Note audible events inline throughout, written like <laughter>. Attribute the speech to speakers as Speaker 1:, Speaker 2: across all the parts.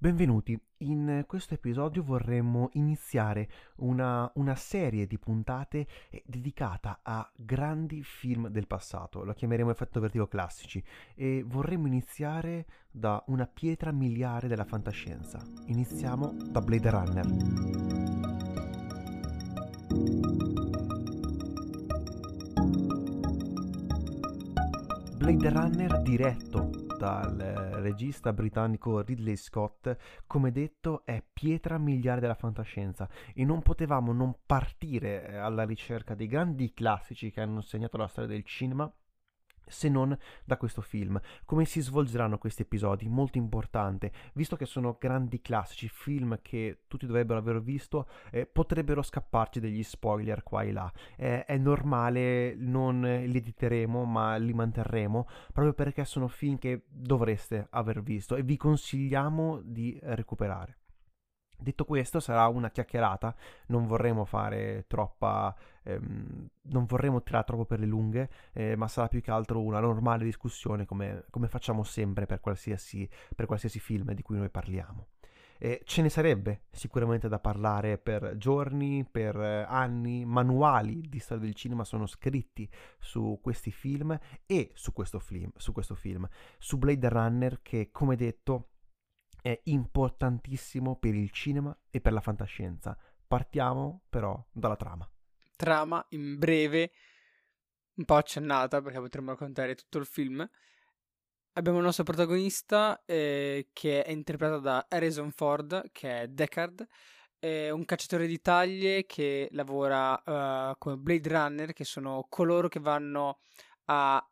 Speaker 1: Benvenuti, in questo episodio vorremmo iniziare una, una, serie di puntate eh, dedicata a grandi film del passato, lo chiameremo effetto vertigo classici, e vorremmo iniziare da una pietra miliare della fantascienza. Iniziamo da Blade Runner. Blade Runner diretto dal regista britannico Ridley Scott, come detto, è pietra miliare della fantascienza e non potevamo non partire eh, alla ricerca dei grandi classici che hanno segnato la storia del cinema se non da questo film. Come si svolgeranno questi episodi? Molto importante, visto che sono grandi classici, film che tutti dovrebbero aver visto, eh, potrebbero scapparci degli spoiler qua e là. Eh, è normale, non li editeremo, ma li manterremo, proprio perché sono film che dovreste aver visto e vi consigliamo di recuperare. Detto questo, sarà una chiacchierata, non vorremmo fare troppa, ehm, non vorremmo tirare troppo per le lunghe, eh, ma sarà più che altro una normale discussione come, come facciamo sempre per qualsiasi, per qualsiasi, film di cui noi parliamo. Eh, ce ne sarebbe sicuramente da parlare per giorni, per anni, manuali di storia del cinema sono scritti su questi film e su questo film, su, questo film, su Blade Runner che come detto è importantissimo per il cinema e per la fantascienza. Partiamo però dalla trama.
Speaker 2: Trama in breve, un po' accennata perché potremmo raccontare tutto il film. Abbiamo il nostro protagonista eh, che è interpretato da Harrison Ford, che è Deckard, è un cacciatore di taglie che lavora uh, come Blade Runner, che sono coloro che vanno a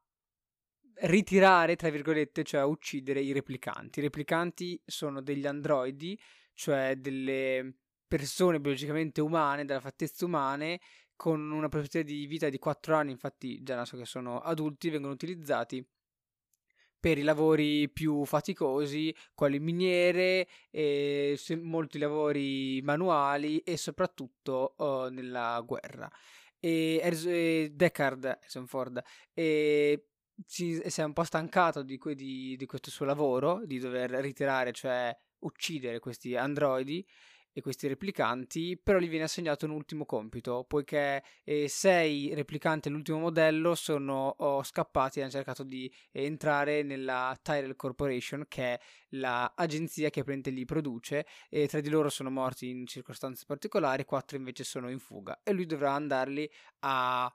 Speaker 2: ritirare, tra virgolette, cioè uccidere i replicanti. I replicanti sono degli androidi, cioè delle persone biologicamente umane, della fattezza umane, con una prospettiva di vita di 4 anni, infatti già so che sono adulti, vengono utilizzati per i lavori più faticosi, quali miniere, e molti lavori manuali e soprattutto uh, nella guerra. E, e Deckard, Harrison Ford, e si, si è un po' stancato di, di, di, questo suo lavoro, di dover ritirare, cioè uccidere questi androidi e questi replicanti, però gli viene assegnato un ultimo compito, poiché eh, sei replicanti dell'ultimo modello sono scappati e hanno cercato di entrare nella Tyrell Corporation, che è l'agenzia che prende li produce, e tre di loro sono morti in circostanze particolari, quattro invece sono in fuga, e lui dovrà andarli a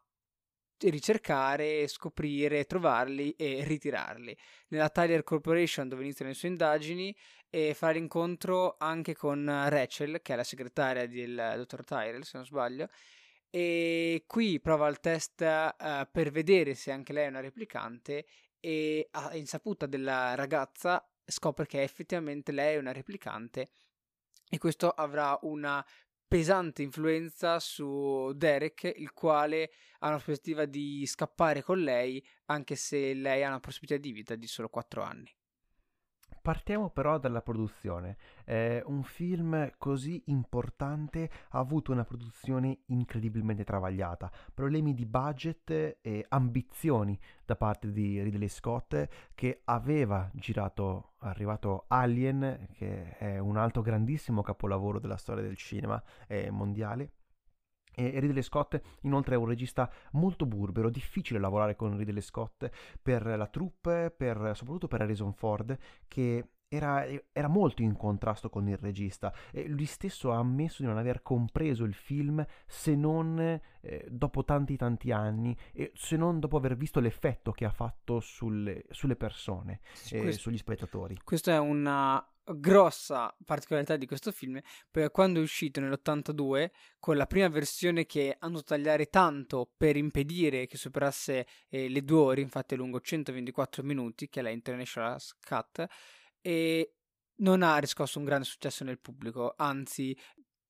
Speaker 2: ricercare, scoprire, trovarli e ritirarli. Nella Tyler Corporation, dove iniziano le sue indagini, e fare incontro anche con Rachel, che è la segretaria del dottor Tyrell, se non sbaglio. E qui prova il test uh, per vedere se anche lei è una replicante e a insaputa della ragazza scopre che effettivamente lei è una replicante e questo avrà una pesante influenza su Derek, il quale ha una prospettiva di scappare con lei, anche se lei ha una prospettiva di vita di solo 4 anni.
Speaker 1: Partiamo però dalla produzione. Eh, un film così importante ha avuto una produzione incredibilmente travagliata, problemi di budget e ambizioni da parte di Ridley Scott che aveva girato, arrivato Alien, che è un altro grandissimo capolavoro della storia del cinema eh, mondiale e Ridley Scott inoltre è un regista molto burbero, difficile lavorare con Ridley Scott per la troupe, per, soprattutto per Harrison Ford, che era, era, molto in contrasto con il regista e lui stesso ha ammesso di non aver compreso il film se non eh, dopo tanti tanti anni e se non dopo aver visto l'effetto che ha fatto sulle, sulle persone e eh, sugli spettatori.
Speaker 2: Questa è una grossa particolarità di questo film perché quando è uscito nell'82 con la prima versione che hanno tagliare tanto per impedire che superasse eh, le due ore infatti è lungo 124 minuti che è la International Cut e non ha riscosso un grande successo nel pubblico anzi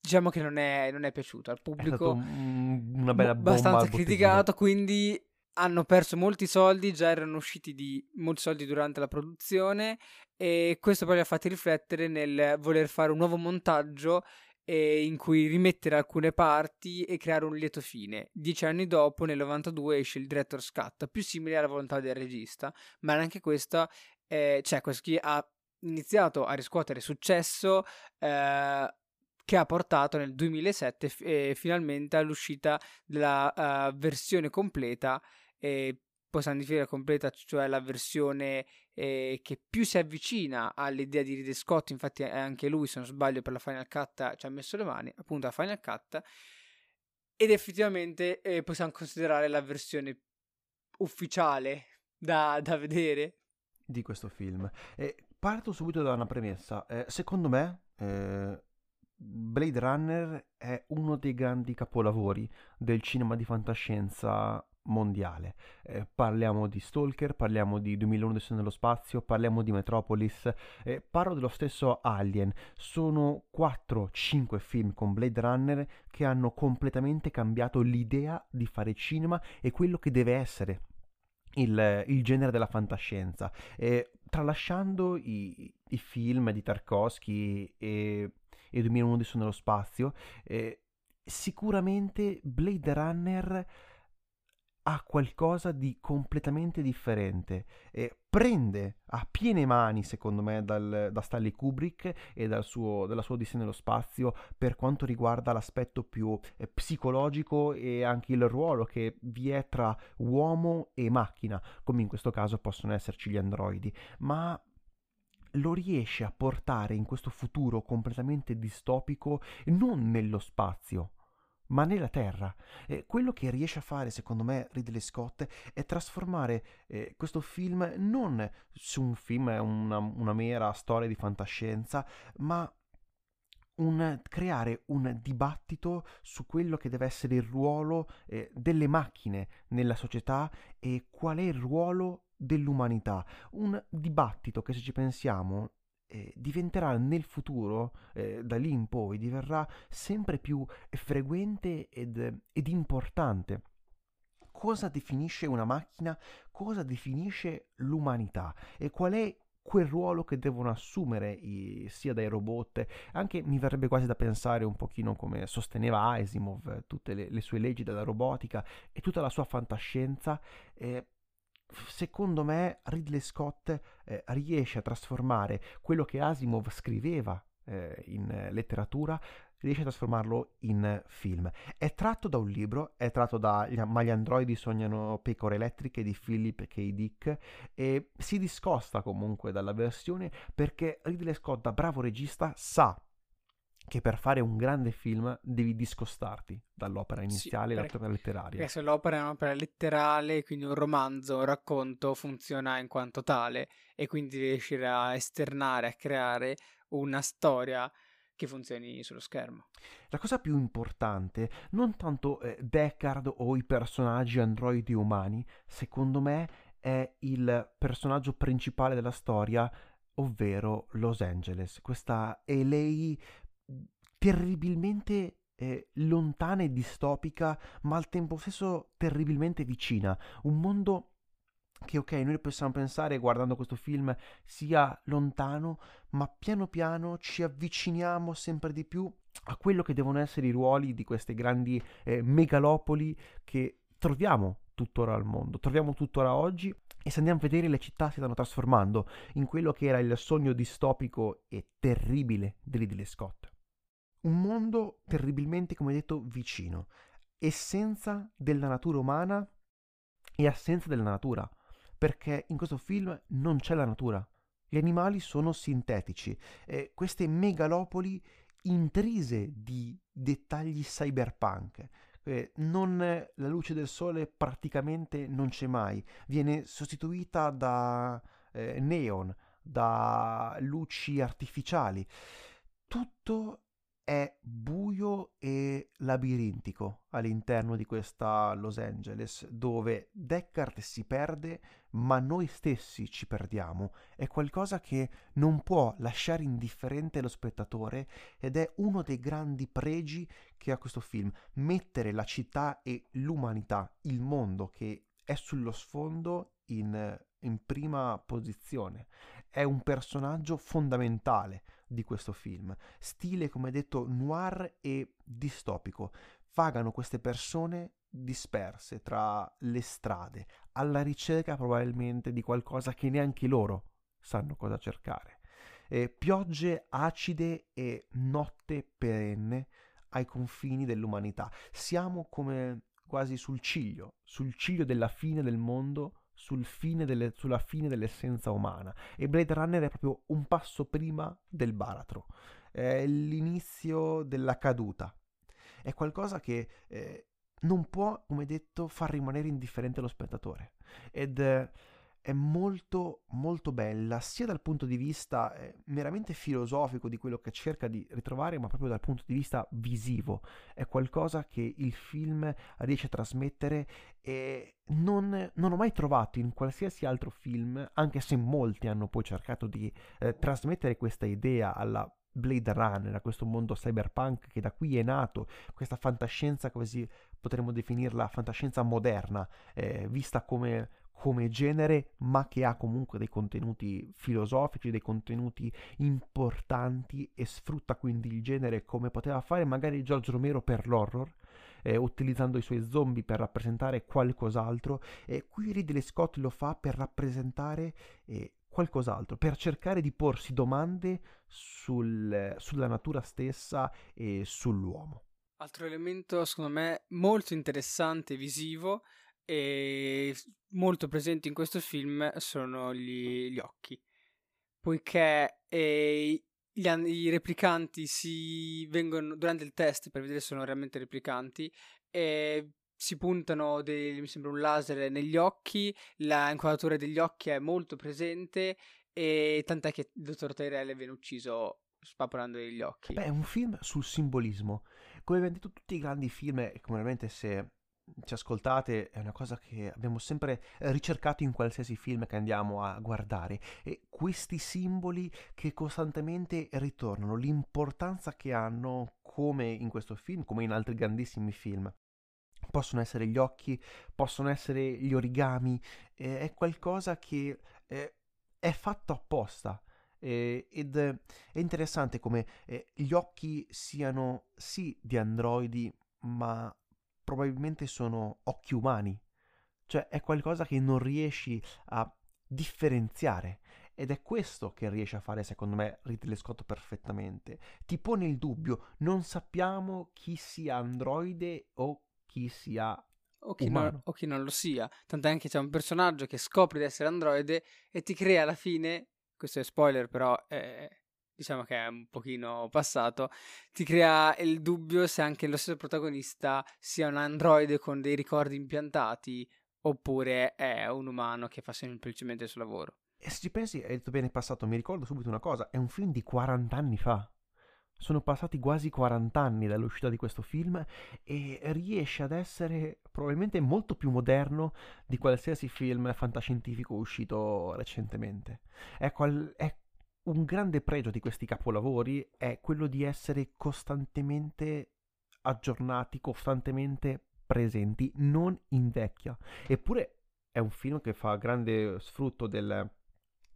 Speaker 2: diciamo che non è, non è piaciuto. Al pubblico
Speaker 1: è una bella bomba
Speaker 2: abbastanza criticato quindi hanno perso molti soldi, già erano usciti di molti soldi durante la produzione e questo poi li ha fatti riflettere nel voler fare un nuovo montaggio eh, in cui rimettere alcune parti e creare un lieto fine. Dieci anni dopo, nel 92, esce il Director's Cut, più simile alla volontà del regista, ma anche questa, eh, cioè qui ha iniziato a riscuotere successo eh, che ha portato nel 2007 f- eh, finalmente all'uscita della uh, versione completa, eh, possiamo definire completa, cioè la versione eh, che più si avvicina all'idea di Ridley Scott, infatti anche lui, se non sbaglio, per la Final Cut ci ha messo le mani, appunto la Final Cut, ed effettivamente eh, possiamo considerare la versione ufficiale da, da vedere
Speaker 1: di questo film. Eh, parto subito da una premessa. Eh, secondo me, eh, Blade Runner è uno dei grandi capolavori del cinema di fantascienza mondiale. Eh, parliamo di Stalker, parliamo di 2001 nello spazio, parliamo di Metropolis, eh, parlo dello stesso Alien. Sono 4-5 film con Blade Runner che hanno completamente cambiato l'idea di fare cinema e quello che deve essere il, il genere della fantascienza. Eh, tralasciando i, i, film di Tarkovsky e, e 2001 nello spazio, eh, sicuramente Blade Runner ha qualcosa di completamente differente e prende a piene mani, secondo me, dal, da Stanley Kubrick e dal suo, dalla sua Odissea nello spazio per quanto riguarda l'aspetto più eh, psicologico e anche il ruolo che vi è tra uomo e macchina, come in questo caso possono esserci gli androidi, ma lo riesce a portare in questo futuro completamente distopico non nello spazio, ma nella terra. Eh, quello che riesce a fare, secondo me, Ridley Scott è trasformare eh, questo film non su un film, una, una mera storia di fantascienza, ma un, creare un dibattito su quello che deve essere il ruolo eh, delle macchine nella società e qual è il ruolo dell'umanità. Un dibattito che se ci pensiamo eh, diventerà nel futuro, eh, da lì in poi, diverrà sempre più frequente ed, ed importante. Cosa definisce una macchina, cosa definisce l'umanità? E qual è quel ruolo che devono assumere i, sia dai robot, anche mi verrebbe quasi da pensare un pochino come sosteneva Asimov, tutte le, le sue leggi della robotica e tutta la sua fantascienza, eh, secondo me Ridley Scott eh, riesce a trasformare quello che Asimov scriveva eh, in letteratura riesce a trasformarlo in film. È tratto da un libro, è tratto da Ma gli androidi sognano pecore elettriche di Philip K. Dick e si discosta comunque dalla versione perché Ridley Scott, da bravo regista, sa che per fare un grande film devi discostarti dall'opera iniziale, sì, l'opera letteraria.
Speaker 2: Perché se l'opera è un'opera letterale, quindi un romanzo, un racconto, funziona in quanto tale e quindi devi riuscire a esternare, a creare una storia che funzioni sullo schermo.
Speaker 1: La cosa più importante, non tanto eh, Deckard o i personaggi androidi umani, secondo me è il personaggio principale della storia, ovvero Los Angeles, questa LA terribilmente eh, lontana e distopica, ma al tempo stesso terribilmente vicina. Un mondo che ok, noi possiamo pensare guardando questo film sia lontano, ma piano piano ci avviciniamo sempre di più a quello che devono essere i ruoli di queste grandi eh, megalopoli che troviamo tuttora al mondo, troviamo tuttora oggi e se andiamo a vedere le città si stanno trasformando in quello che era il sogno distopico e terribile di Ridley Scott. Un mondo terribilmente, come detto, vicino, essenza della natura umana e assenza della natura, perché in questo film non c'è la natura. Gli animali sono sintetici, e queste megalopoli intrise di dettagli cyberpunk. Eh, non, la luce del sole praticamente non c'è mai, viene sostituita da eh, neon, da luci artificiali. Tutto è buio e labirintico all'interno di questa Los Angeles, dove Deckard si perde, ma noi stessi ci perdiamo. È qualcosa che non può lasciare indifferente lo spettatore ed è uno dei grandi pregi che ha questo film, mettere la città e l'umanità, il mondo che è sullo sfondo in, in prima posizione. È un personaggio fondamentale di questo film. Stile, come detto, noir e distopico. Vagano queste persone disperse tra le strade, alla ricerca probabilmente di qualcosa che neanche loro sanno cosa cercare. eh, piogge acide e notte perenne ai confini dell'umanità. Siamo come quasi sul ciglio, sul ciglio della fine del mondo, sul fine delle, sulla fine dell'essenza umana. E Blade Runner è proprio un passo prima del baratro, è l'inizio della caduta. È qualcosa che eh, non può, come detto, far rimanere indifferente lo spettatore. Ed eh, è molto molto bella sia dal punto di vista eh, meramente filosofico di quello che cerca di ritrovare ma proprio dal punto di vista visivo. È qualcosa che il film riesce a trasmettere e non, non ho mai trovato in qualsiasi altro film anche se molti hanno poi cercato di eh, trasmettere questa idea alla Blade Runner, a questo mondo cyberpunk che da qui è nato, questa fantascienza così potremmo definirla fantascienza moderna, eh, vista come come genere, ma che ha comunque dei contenuti filosofici, dei contenuti importanti e sfrutta quindi il genere come poteva fare magari George Romero per l'horror, eh, utilizzando i suoi zombie per rappresentare qualcos'altro, e qui Ridley Scott lo fa per rappresentare eh, qualcos'altro, per cercare di porsi domande sul, sulla natura stessa e sull'uomo.
Speaker 2: Altro elemento, secondo me, molto interessante visivo e molto presenti in questo film sono gli, gli occhi, poiché eh, gli, i replicanti si vengono durante il test per vedere se sono realmente replicanti e si puntano dei, mi sembra un laser negli occhi, la inquadratura degli occhi è molto presente e tant'è che il dottor Tyrell viene ucciso spapolando gli occhi.
Speaker 1: Beh, è un film sul simbolismo. Come abbiamo detto tutti i grandi film, come veramente se ci ascoltate è una cosa che abbiamo sempre ricercato in qualsiasi film che andiamo a guardare e questi simboli che costantemente ritornano, l'importanza che hanno come in questo film, come in altri grandissimi film. Possono essere gli occhi, possono essere gli origami, eh, è qualcosa che eh, è fatto apposta. Ed è interessante come eh, gli occhi siano sì di androidi, ma probabilmente sono occhi umani, cioè è qualcosa che non riesci a differenziare ed è questo che riesce a fare secondo me Ridley Scott perfettamente. Ti pone il dubbio, non sappiamo chi sia androide o chi sia
Speaker 2: o chi, non, o chi non, lo sia. Tant'è che c'è un personaggio che scopre di essere androide e ti crea alla fine, questo è spoiler però è, diciamo che è un pochino passato, ti crea il dubbio se anche lo stesso protagonista sia un androide con dei ricordi impiantati oppure è un umano che fa semplicemente il suo lavoro.
Speaker 1: E se ci pensi, hai detto bene passato, mi ricordo subito una cosa, è un film di 40 anni fa. Sono passati quasi 40 anni dall'uscita di questo film e riesce ad essere probabilmente molto più moderno di qualsiasi film fantascientifico uscito recentemente. Qual- è un grande pregio di questi capolavori è quello di essere costantemente aggiornati, costantemente presenti, non invecchia. Eppure è un film che fa grande sfrutto del,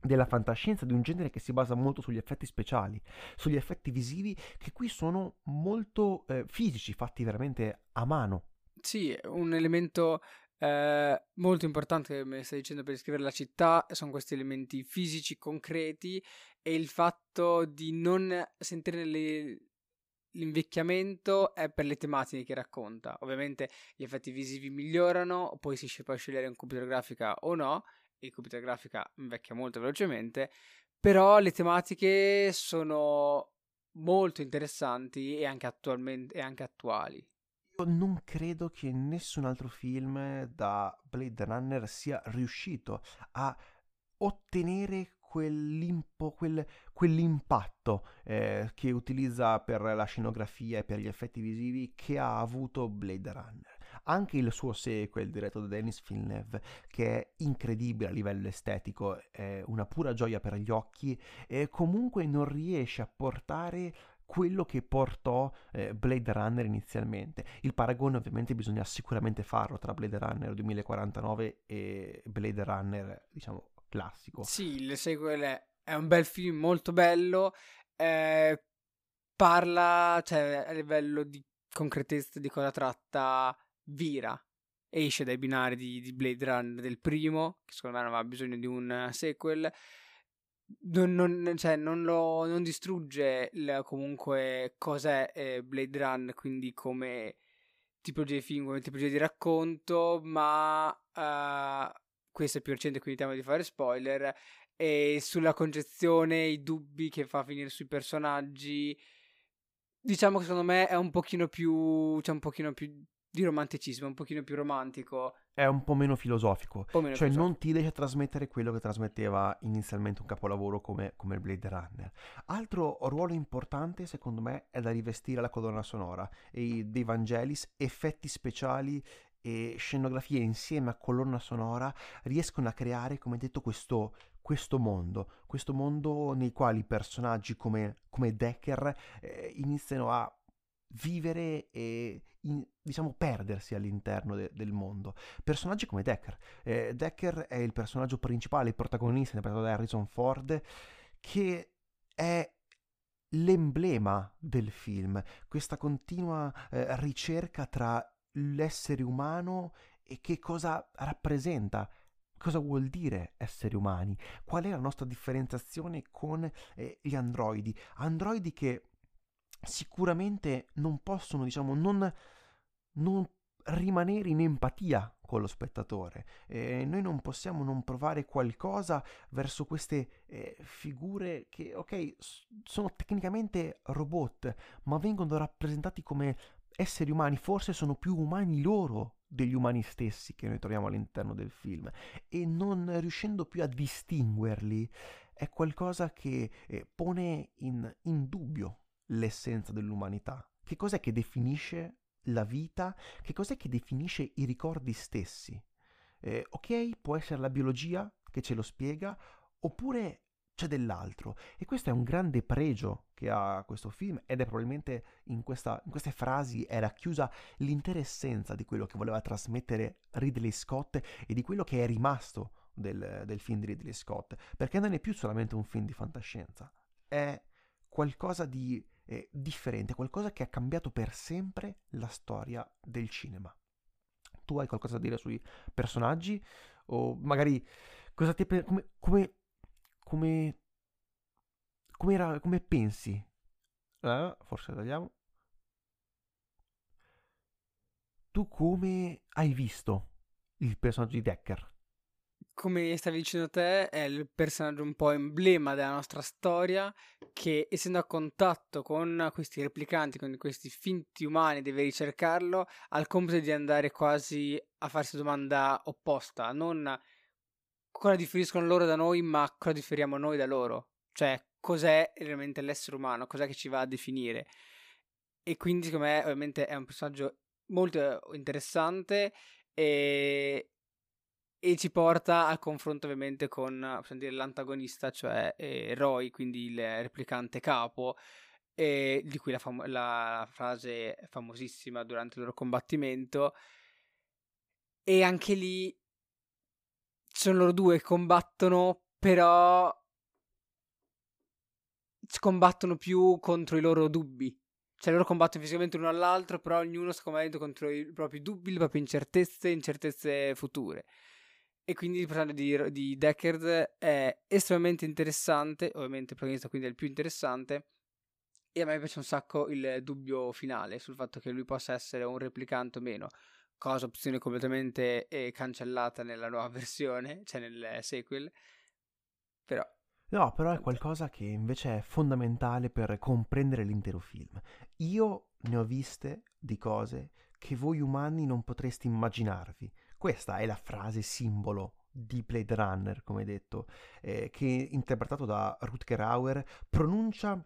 Speaker 1: della fantascienza, di un genere che si basa molto sugli effetti speciali, sugli effetti visivi, che qui sono molto eh, fisici, fatti veramente a mano.
Speaker 2: Sì, un elemento eh, molto importante che mi stai dicendo per descrivere la città sono questi elementi fisici, concreti e il fatto di non sentire le, l'invecchiamento è per le tematiche che racconta. Ovviamente gli effetti visivi migliorano, poi si può scegliere un computer grafica o no, il computer grafica invecchia molto velocemente, però le tematiche sono molto interessanti e anche, e anche attuali.
Speaker 1: Io non credo che nessun altro film da Blade Runner sia riuscito a ottenere quel, quell'impatto eh, che utilizza per la scenografia e per gli effetti visivi che ha avuto Blade Runner. Anche il suo sequel diretto da Denis Villeneuve, che è incredibile a livello estetico, è una pura gioia per gli occhi, e comunque non riesce a portare quello che portò eh, Blade Runner inizialmente. Il paragone ovviamente bisogna sicuramente farlo tra Blade Runner 2049 e Blade Runner, diciamo, classico.
Speaker 2: Sì, il sequel è un bel film molto bello, eh, parla, cioè a livello di concretezza di cosa tratta Vira, esce dai binari di, di Blade Runner del primo, che secondo me non aveva bisogno di un sequel, non, non, cioè, non, lo, non distrugge il, comunque cos'è eh, Blade Run, quindi come tipologia di film, come tipologia di racconto, ma uh, questo è più recente, quindi temo di fare spoiler, e sulla concezione, i dubbi che fa finire sui personaggi, diciamo che secondo me è un pochino più, c'è un pochino più di romanticismo, un pochino più romantico.
Speaker 1: È un po' meno filosofico.
Speaker 2: Po meno
Speaker 1: cioè
Speaker 2: filosofico.
Speaker 1: non ti riesce a trasmettere quello che trasmetteva inizialmente un capolavoro come, come Blade Runner. Altro ruolo importante secondo me è da rivestire la colonna sonora e dei Vangelis, effetti speciali e scenografie insieme a colonna sonora riescono a creare, come detto, questo, questo mondo, questo mondo nei quali personaggi come, come Decker eh, iniziano a vivere e in, diciamo perdersi all'interno de- del mondo. Personaggi come Decker. Eh, Decker è il personaggio principale, il protagonista interpretato da Harrison Ford, che è l'emblema del film, questa continua eh, ricerca tra l'essere umano e che cosa rappresenta cosa vuol dire essere umani, qual è la nostra differenziazione con eh, gli androidi, androidi che sicuramente non possono, diciamo, non, non rimanere in empatia con lo spettatore. Eh, noi non possiamo non provare qualcosa verso queste eh, figure che, ok, sono tecnicamente robot, ma vengono rappresentati come esseri umani, forse sono più umani loro degli umani stessi che noi troviamo all'interno del film e non riuscendo più a distinguerli è qualcosa che eh, pone in, in dubbio l'essenza dell'umanità? Che cos'è che definisce la vita? Che cos'è che definisce i ricordi stessi? Eh, ok, può essere la biologia che ce lo spiega, oppure c'è dell'altro. E questo è un grande pregio che ha questo film ed è probabilmente in, questa, in queste frasi è racchiusa l'intera essenza di quello che voleva trasmettere Ridley Scott e di quello che è rimasto del, del film di Ridley Scott, perché non è più solamente un film di fantascienza, è qualcosa di eh, differente, qualcosa che ha cambiato per sempre la storia del cinema. Tu hai qualcosa da dire sui personaggi? O magari cosa ti come, come, come, come, era, come pensi? Eh, forse tagliamo. Tu come hai visto il personaggio di Decker?
Speaker 2: Come stavi dicendo te, è il personaggio un po' emblema della nostra storia che, essendo a contatto con questi replicanti, con questi finti umani, deve ricercarlo, ha il compito di andare quasi a farsi domanda opposta, non cosa differiscono loro da noi, ma cosa differiamo noi da loro. Cioè, cos'è realmente l'essere umano, cos'è che ci va a definire. E quindi, secondo me, ovviamente è un personaggio molto interessante e e ci porta al confronto ovviamente con dire, l'antagonista, cioè eh, Roy, quindi il replicante capo, eh, di cui la, fam- la, frase famosissima durante il loro combattimento. E anche lì sono loro due che combattono, però combattono più contro i loro dubbi. Cioè loro combattono fisicamente l'uno all'altro, però ognuno sta combattendo contro i propri dubbi, le proprie incertezze, incertezze future. E quindi il personaggio di, di Deckard è estremamente interessante, ovviamente il protagonista quindi è il più interessante, e a me piace un sacco il dubbio finale sul fatto che lui possa essere un replicante o meno, cosa opzione completamente eh, cancellata nella nuova <laughs> versione, cioè nel sequel, però...
Speaker 1: No, però è qualcosa che invece è fondamentale per comprendere l'intero film. Io ne ho viste di cose che voi umani non potreste immaginarvi questa è la frase simbolo di Blade Runner, come detto, eh, che interpretato da Rutger Hauer pronuncia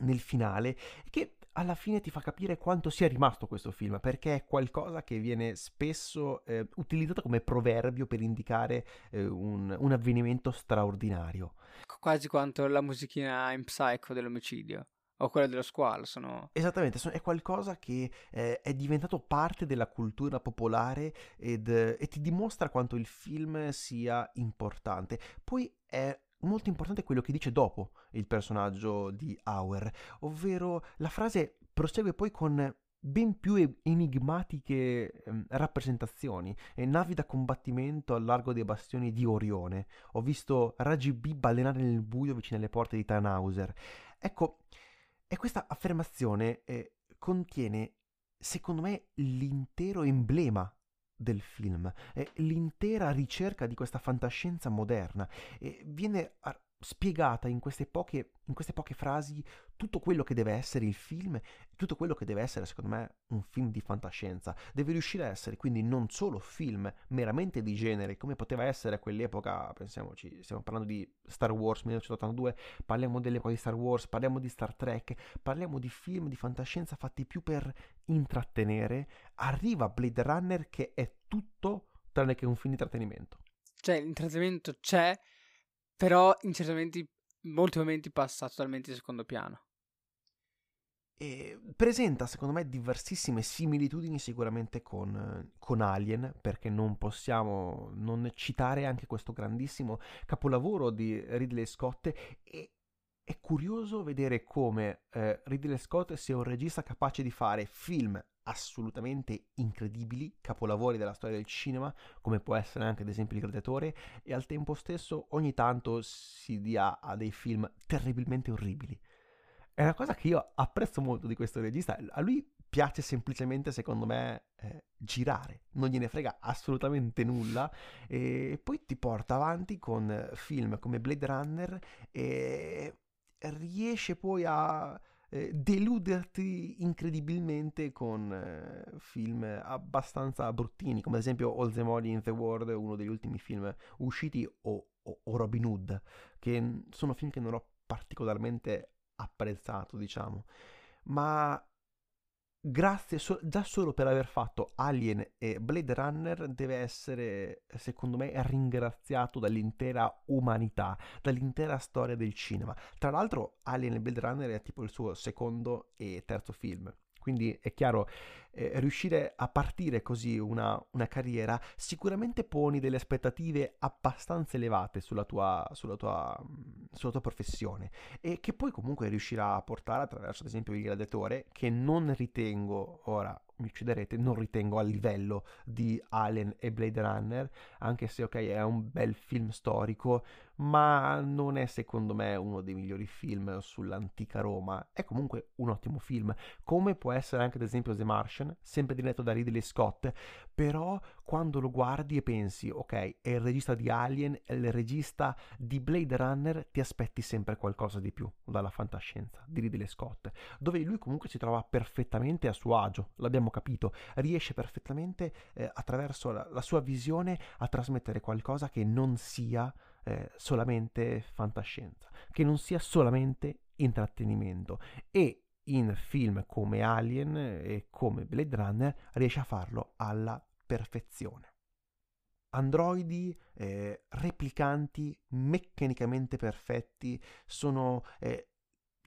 Speaker 1: nel finale che alla fine ti fa capire quanto sia rimasto questo film, perché è qualcosa che viene spesso eh, utilizzato come proverbio per indicare eh, un, un, avvenimento straordinario.
Speaker 2: Quasi quanto la musichina in Psycho dell'omicidio o quella dello squalo. Sono...
Speaker 1: Esattamente, è qualcosa che eh, è diventato parte della cultura popolare ed, eh, e ti dimostra quanto il film sia importante. Poi è molto importante quello che dice dopo il personaggio di Auer, ovvero la frase prosegue poi con ben più enigmatiche eh, rappresentazioni, e navi da combattimento al largo dei bastioni di Orione. Ho visto raggi B balenare nel buio vicino alle porte di Tannhauser. Ecco, e questa affermazione eh, contiene, secondo me, l'intero emblema del film, eh, l'intera ricerca di questa fantascienza moderna. Eh, viene spiegata in queste, poche, in queste poche frasi tutto quello che deve essere il film, tutto quello che deve essere, secondo me, un film di fantascienza. Deve riuscire a essere quindi non solo film meramente di genere, come poteva essere a quell'epoca, pensiamoci, stiamo parlando di Star Wars 1982, parliamo delle cose di Star Wars, parliamo di Star Trek, parliamo di film di fantascienza fatti più per intrattenere. Arriva Blade Runner che è tutto tranne che un film di intrattenimento.
Speaker 2: Cioè, l'intrattenimento c'è, però in certi momenti, molti momenti passa totalmente in secondo piano.
Speaker 1: E presenta, secondo me, diversissime similitudini sicuramente con, con, Alien, perché non possiamo non citare anche questo grandissimo capolavoro di Ridley Scott. E è curioso vedere come eh, Ridley Scott sia un regista capace di fare film assolutamente incredibili, capolavori della storia del cinema, come può essere anche ad esempio Il Gladiatore, e al tempo stesso ogni tanto si dia a dei film terribilmente orribili. È una cosa che io apprezzo molto di questo regista, a lui piace semplicemente, secondo me, eh, girare, non gliene frega assolutamente nulla. E poi ti porta avanti con film come Blade Runner e riesce poi a eh, deluderti incredibilmente con eh, film abbastanza bruttini, come ad esempio All the Money in the World, uno degli ultimi film usciti, o, o, o Robin Hood, che sono film che non ho particolarmente apprezzato, diciamo. Ma grazie so- già solo per aver fatto Alien e Blade Runner deve essere secondo me ringraziato dall'intera umanità dall'intera storia del cinema. Tra l'altro Alien e Blade Runner è tipo il suo secondo e terzo film quindi è chiaro, eh, riuscire a partire così una, una, carriera sicuramente poni delle aspettative abbastanza elevate sulla tua, sulla, tua, sulla tua professione e che poi comunque riuscirà a portare attraverso ad esempio il gladiatore che non ritengo ora mi ucciderete, non ritengo a livello di Alien e Blade Runner, anche se ok è un bel film storico, ma non è secondo me uno dei migliori film sull'antica Roma, è comunque un ottimo film, come può essere anche ad esempio The Martian, sempre diretto da Ridley Scott, però quando lo guardi e pensi ok è il regista di Alien, è il regista di Blade Runner, ti aspetti sempre qualcosa di più dalla fantascienza di Ridley Scott, dove lui comunque si trova perfettamente a suo agio, l'abbiamo capito, riesce perfettamente eh, attraverso la, la sua visione a trasmettere qualcosa che non sia eh, solamente fantascienza, che non sia solamente intrattenimento. E in film come Alien e come Blade Runner riesce a farlo alla perfezione. Androidi eh, replicanti meccanicamente perfetti sono eh,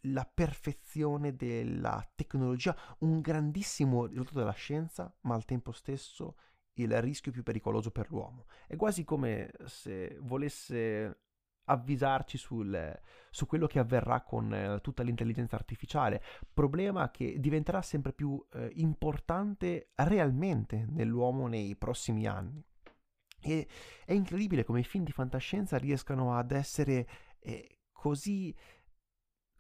Speaker 1: la perfezione della tecnologia, un grandissimo risultato della scienza, ma al tempo stesso il rischio più pericoloso per l'uomo. È quasi come se volesse avvisarci sul, su quello che avverrà con eh, tutta l'intelligenza artificiale, problema che diventerà sempre più eh, importante realmente nell'uomo nei prossimi anni. E è incredibile come i film di fantascienza riescano ad essere eh, così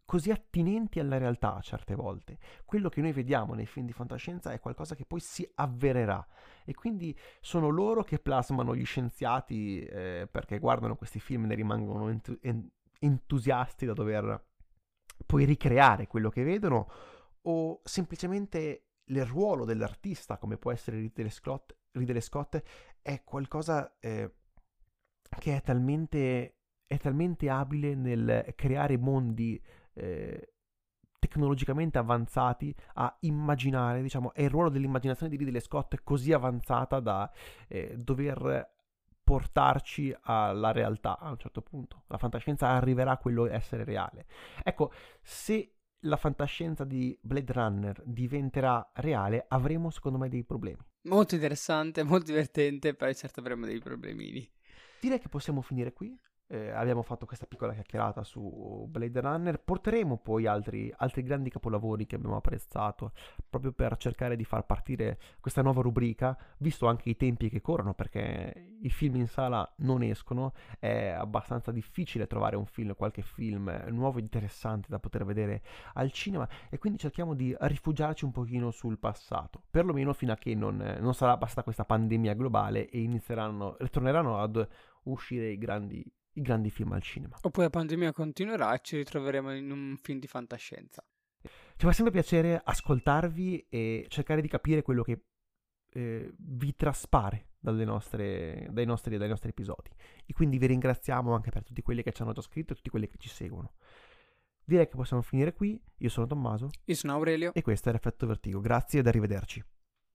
Speaker 1: così attinenti alla realtà certe volte. Quello che noi vediamo nei film di fantascienza è qualcosa che poi si avvererà e quindi sono loro che plasmano gli scienziati eh, perché guardano questi film e ne rimangono entu- entusiasti da dover poi ricreare quello che vedono o semplicemente il ruolo dell'artista come può essere Ridley Scott, Ridley Scott è qualcosa eh, che è talmente, è talmente abile nel creare mondi eh, tecnologicamente avanzati a immaginare, diciamo, è il ruolo dell'immaginazione di Ridley Scott così avanzata da eh, dover portarci alla realtà a un certo punto. La fantascienza arriverà a quello essere reale. Ecco, se la fantascienza di Blade Runner diventerà reale, avremo secondo me dei problemi.
Speaker 2: Molto interessante, <laughs> molto divertente, però certo avremo dei problemini.
Speaker 1: Direi che possiamo finire qui. Eh, abbiamo fatto questa piccola chiacchierata su Blade Runner, porteremo poi altri, altri, grandi capolavori che abbiamo apprezzato, proprio per cercare di far partire questa nuova rubrica, visto anche i tempi che corrono, perché i film in sala non escono, è abbastanza difficile trovare un film, qualche film nuovo e interessante da poter vedere al cinema, e quindi cerchiamo di rifugiarci un pochino sul passato, perlomeno fino a che non, non sarà bastata questa pandemia globale e inizieranno, ritorneranno ad uscire i grandi i grandi film al cinema.
Speaker 2: Oppure la pandemia continuerà e ci ritroveremo in un film di fantascienza.
Speaker 1: Ci fa sempre piacere ascoltarvi e cercare di capire quello che eh, vi traspare nostre, dai, nostri, dai nostri episodi. E quindi vi ringraziamo anche per tutti quelli che ci hanno già scritto e tutti quelli che ci seguono. Direi che possiamo finire qui. Io sono Tommaso.
Speaker 2: Io sono Aurelio.
Speaker 1: E questo è l'effetto vertigo. Grazie ed arrivederci.